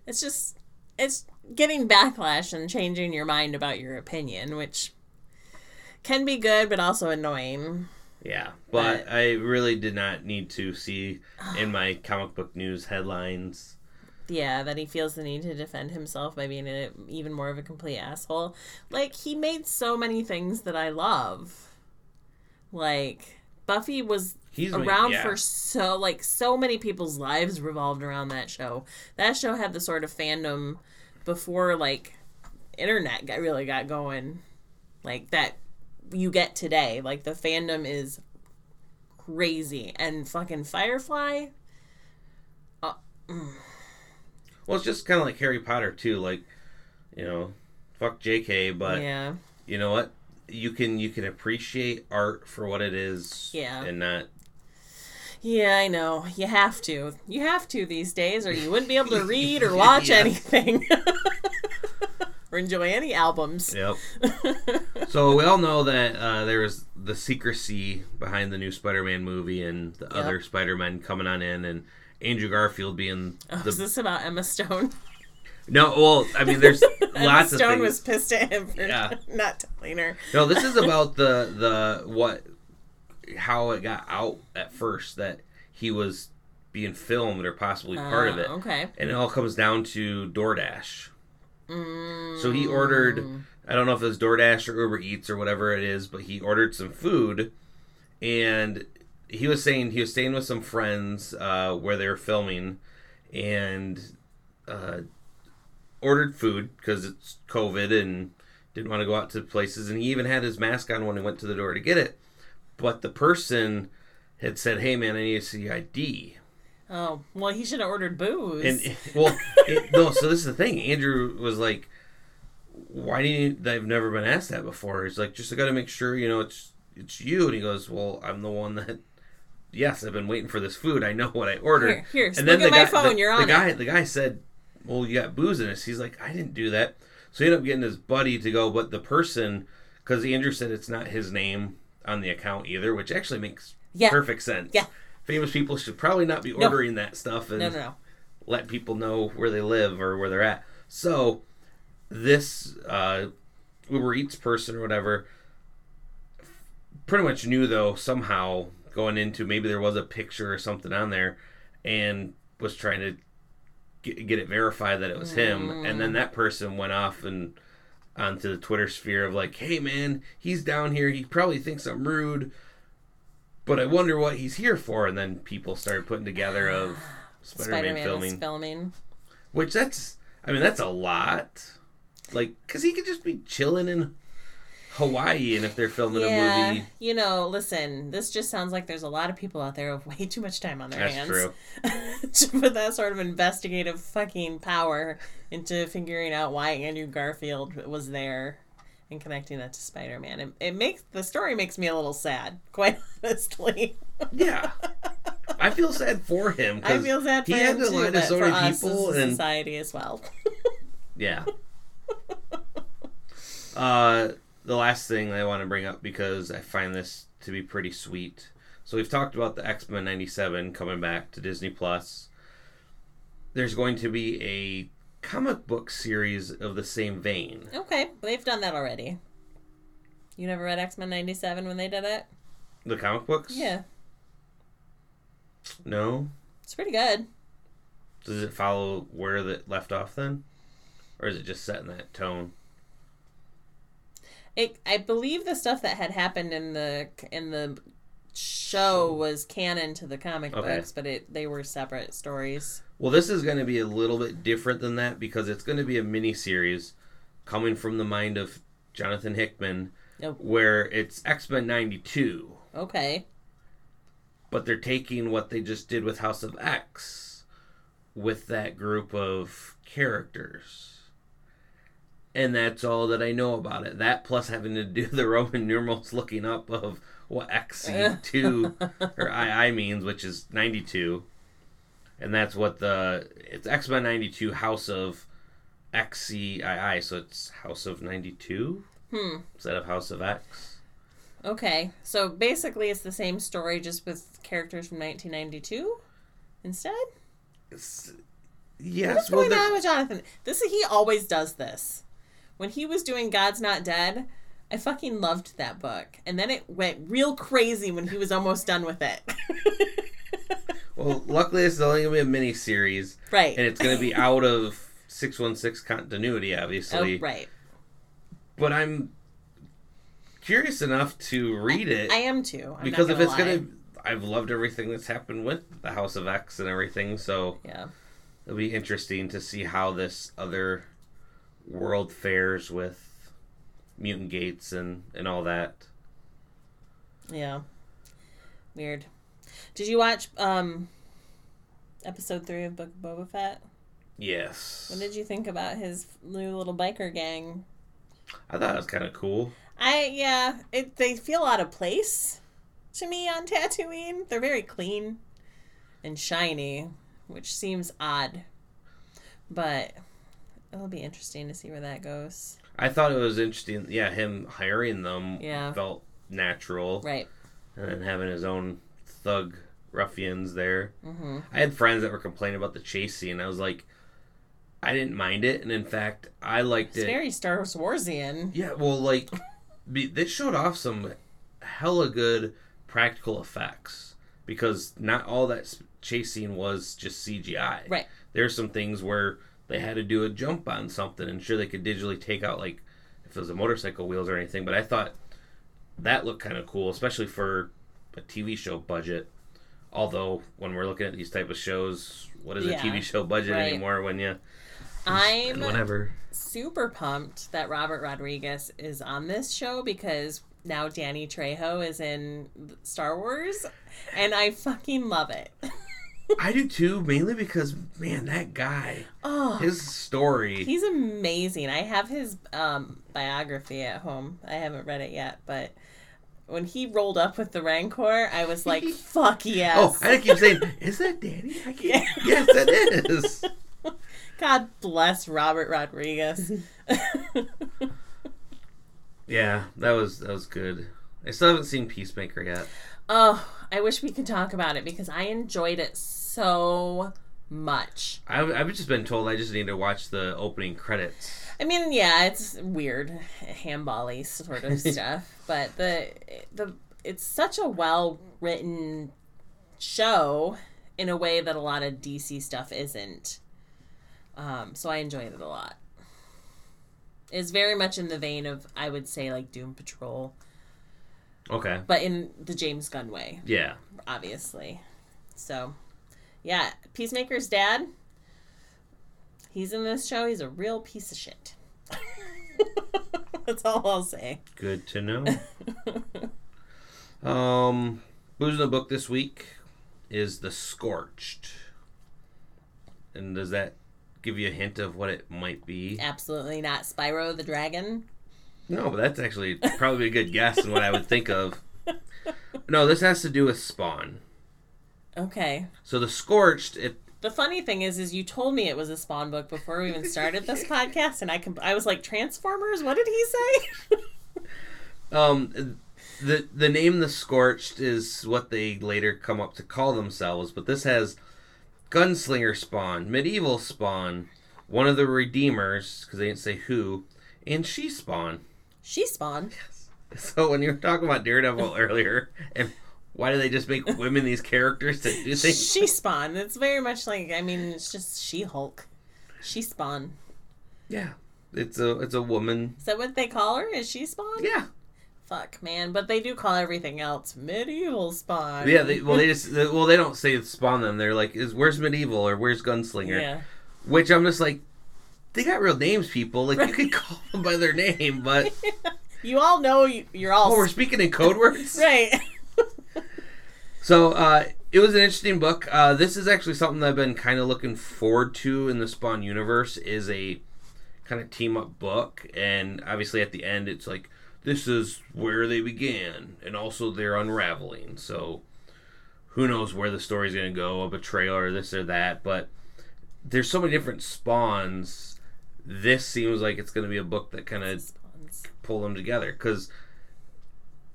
it's just it's getting backlash and changing your mind about your opinion, which can be good but also annoying. Yeah, but, But- I really did not need to see in my comic book news headlines. Yeah, that he feels the need to defend himself by being a, even more of a complete asshole. Like, he made so many things that I love. Like, Buffy was He's around yeah. for so, like, so many people's lives revolved around that show. That show had the sort of fandom before, like, internet got, really got going. Like, that you get today. Like, the fandom is crazy. And fucking Firefly. Uh, mm. Well, it's just kind of like Harry Potter too. Like, you know, fuck J.K., but yeah. you know what? You can you can appreciate art for what it is, Yeah. and not Yeah, I know. You have to. You have to these days, or you wouldn't be able to read or watch Yeah. anything. or enjoy any albums. Yep. so we all know that uh, there was the secrecy behind the new Spider-Man movie and the other Spider-Man coming on in, and Andrew Garfield being Oh, the is this about Emma Stone? no. Well, I mean, there's lots of Stone was pissed at him for Yeah. not telling her. No, this is about the the what how it got out at first that he was being filmed or possibly part of Uh, it, Okay. and it all comes down to DoorDash. So he ordered, I don't know if it was DoorDash or Uber Eats or whatever it is, but he ordered some food, and he was saying he was staying with some friends uh, where they were filming, and uh, ordered food because it's COVID and didn't want to go out to places, and he even had his mask on when he went to the door to get it, but the person had said, "Hey man, I need to see your ID." Oh, well, he should have ordered booze. And well, it, no. So this is the thing. Andrew was like, "Why do you? I've never been asked that before." He's like, "Just I got to make sure you know it's it's you." And he goes, "Well, I'm the one that." Yes, I've been waiting for this food. I know what I ordered. Here, here, and look at my guy, phone, The, you're on the on guy, the guy said, "Well, you got booze in this." He's like, "I didn't do that." So he ended up getting his buddy to go, but the person, because Andrew said it's not his name on the account either, which actually makes Yeah. perfect sense. Yeah. Famous people should probably not be ordering that stuff and no, no, no. let people know where they live or where they're at. So this uh, Uber Eats person or whatever pretty much knew though somehow going into maybe there was a picture or something on there and was trying to get, get it verified that it was him and then that person went off and onto the Twitter sphere of like, hey man, he's down here. He probably thinks I'm rude, but I wonder what he's here for. And then people started putting together of Spider-Man, Spider-Man filming, filming. which that's, I mean, that's a lot. Like, cause he could just be chilling in Hawaii, and if they're filming a Yeah, movie, you know, listen, this just sounds like there's a lot of people out there with way too much time on their that's hands. true. to put that sort of investigative fucking power into figuring out why Andrew Garfield was there and connecting that to Spider-Man. It, it makes the story makes me a little sad, quite honestly. Yeah, I feel sad for him. I meel sad for he him had to lie to so many people, and society as well. Yeah. uh, the last thing I want to bring up because I find this to be pretty sweet. So we've talked about the X Men '97 coming back to Disney Plus. There's going to be a comic book series of the same vein. okay, they've done that already. You never read X-Men 97 when they did it? The comic books? Yeah, No. it's pretty good. Does it follow where it left off then, or is it just set in that tone? It, I believe the stuff that had happened in the in the show was canon to the comic Okay. books, but it they were separate stories. Well, this is going to be a little bit different than that because it's going to be a mini series coming from the mind of Jonathan Hickman, Oh. where it's X Men '92, Okay. but they're taking what they just did with House of X with that group of characters. And that's all that I know about it. That plus having to do the Roman numerals looking up of what XC2 or II means, which is 92. And that's what the it's X Men 92 House of XCII, so it's House of 92 Hmm. instead of House of X. Okay. So basically, it's the same story, just with characters from 1992 instead. It's, yes, What's going the- on with Jonathan? This he always does this. When he was doing God's Not Dead, I fucking loved that book. And then it went real crazy when he was almost done with it. Well, luckily this is only gonna be a mini series, right. and it's gonna be out of six one six continuity, obviously. oh, right. But I'm curious enough to read it I am too. I'm because if it's lie. gonna, I've loved everything that's happened with the House of X and everything, so Yeah. it'll be interesting to see how this other world fares with mutant gates and and all that. Yeah. Weird. Did you watch um episode three of Book of Boba Fett? Yes, What did you think about his new little biker gang? I thought it was kind of cool. I yeah, it they feel out of place to me on Tatooine. They're very clean and shiny, which seems odd. But it'll be interesting to see where that goes. I thought it was interesting. Yeah, him hiring them Yeah. felt natural, Right. and then having his own thug ruffians there. Mm-hmm. I had friends that were complaining about the chase scene. I was like, I didn't mind it, and in fact, I liked It's it. very Star Warsian. Yeah, well, like, be, they showed off some hella good practical effects because not all that chase scene was just CGI. Right. There's some things where they had to do a jump on something, and sure they could digitally take out like if it was a motorcycle wheels or anything. But I thought that looked kind of cool, especially for a TV show budget. Although when we're looking at these type of shows, what is Yeah, a TV show budget right. anymore? When you I'm whatever. super pumped that Robert Rodriguez is on this show because now Danny Trejo is in Star Wars, and I fucking love it. I do too, mainly because man, that guy, Oh, his story. he's amazing. I have his um, biography at home. I haven't read it yet, but when he rolled up with the Rancor, I was like, "Fuck yes!" Oh, I keep saying, is that Danny? I keep, Yeah. Yes, it is. God bless Robert Rodriguez. Yeah, that was that was good. I still haven't seen Peacemaker yet. oh, I wish we could talk about it because I enjoyed it so much. I, I've just been told I just need to watch the opening credits. I mean, yeah, it's weird, handbally sort of stuff, but the the it's such a well written show in a way that a lot of DC stuff isn't. Um, so I enjoyed it a lot. It's very much in the vein of I would say like Doom Patrol, Okay. but in the James Gunn way, Yeah. obviously. So, yeah, Peacemaker's dad. He's in this show. He's a real piece of shit. That's all I'll say. Good to know. um, booze in the book this week is the Scorched. And does that give you a hint of what it might be? Absolutely not. Spyro the Dragon. No, but that's actually probably a good guess and what I would think of. No, this has to do with Spawn. Okay. So the Scorched, it The funny thing is, is you told me it was a Spawn book before we even started this podcast, and I com- I was like, Transformers. What did he say? um the the name the Scorched is what they later come up to call themselves, but this has Gunslinger Spawn, Medieval Spawn, one of the Redeemers because they didn't say who, and She Spawn. she Spawn. So when you were talking about Daredevil earlier, and why do they just make women these characters to do things? She Spawn. It's very much like I mean, it's just She Hulk. She Spawn. Yeah, it's a it's a woman. Is that what they call her? Is she Spawn? Yeah, Fuck, man. But they do call everything else medieval Spawn. yeah. They, well, they just they- well they don't say spawn them. They're like, is where's medieval or where's gunslinger? Yeah. Which I'm just like, they got real names, people. Like you could call them by their name, but You all know you, you're all oh, we're speaking in code words. right. So uh, it was an interesting book. Uh, this is actually something that I've been kind of looking forward to in the Spawn universe. Is a kind of team up book, and obviously at the end it's like this is where they began, and also they're unraveling. So who knows where the story's going to go? A betrayal or this or that, but there's so many different spawns. This seems like it's going to be a book that kind of pull them together because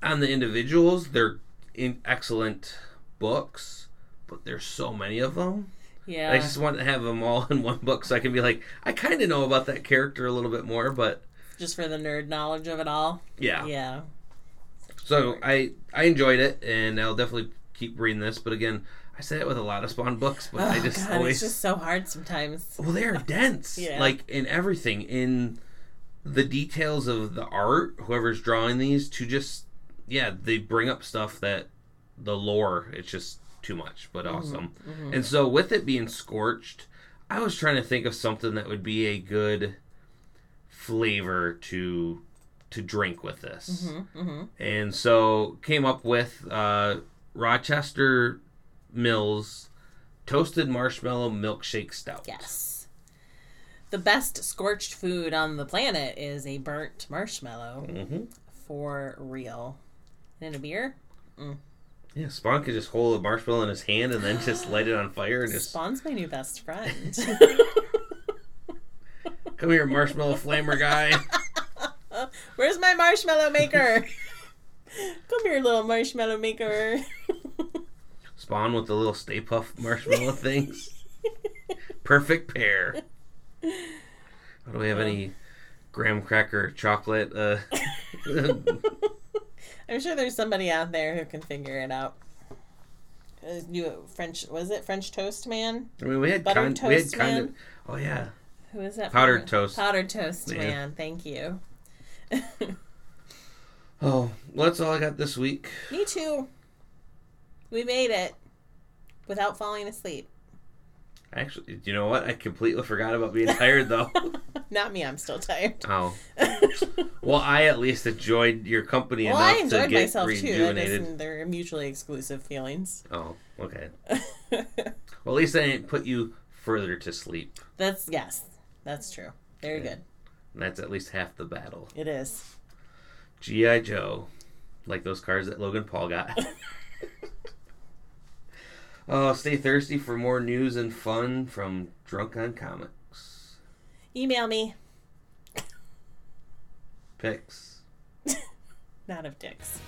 on the individuals they're in excellent books but there's so many of them Yeah. i just want to have them all in one book so i can be like i kind of know about that character a little bit more but Just for the nerd knowledge of it all. Yeah. Yeah. So I I enjoyed it, and I'll definitely keep reading this. But again, I say it with a lot of Spawn books, but I Oh, just God, always it's just so hard sometimes. well they are dense, Yeah. like in everything in the details of the art. Whoever's drawing these to just yeah they bring up stuff that the lore it's just too much, but Mm-hmm, awesome. And so with it being scorched, I was trying to think of something that would be a good flavor to to drink with this. Mm-hmm. And so came up with uh, Rochester Mills toasted marshmallow milkshake stout. Yes. The best scorched food on the planet is a burnt marshmallow hmm for real. And in a beer, Yeah, Spawn could just hold a marshmallow in his hand and then just light it on fire and just Spawn's my new best friend. come here, marshmallow flamer guy. Where's my marshmallow maker? Come here, little marshmallow maker. Spawn with the little Stay Puft marshmallow things. Perfect pair. Do we have any graham cracker chocolate? Uh, I'm sure there's somebody out there who can figure it out. Uh, You French was it French toast man? I mean, we had Buttered kind, we had toast kind man? of. Oh yeah, Who is that? Powdered toast. Powdered toast Yeah. man. Thank you. Oh, well, that's all I got this week. Me too. We made it without falling asleep. Actually, you know what? I completely forgot about being tired, though. Not me. I'm still tired. oh, well, I at least enjoyed your company well, enough I to enjoyed get myself too. Rejuvenated. isn't- They're mutually exclusive feelings. Oh, okay. Well, at least I didn't put you further to sleep. That's yes, that's true. Very Yeah. good. And that's at least half the battle. It is. G.I. Joe. Like those cars that Logan Paul got. Oh, stay thirsty for more news and fun from Drunk on Comics. Email me. Picks. Not of dicks.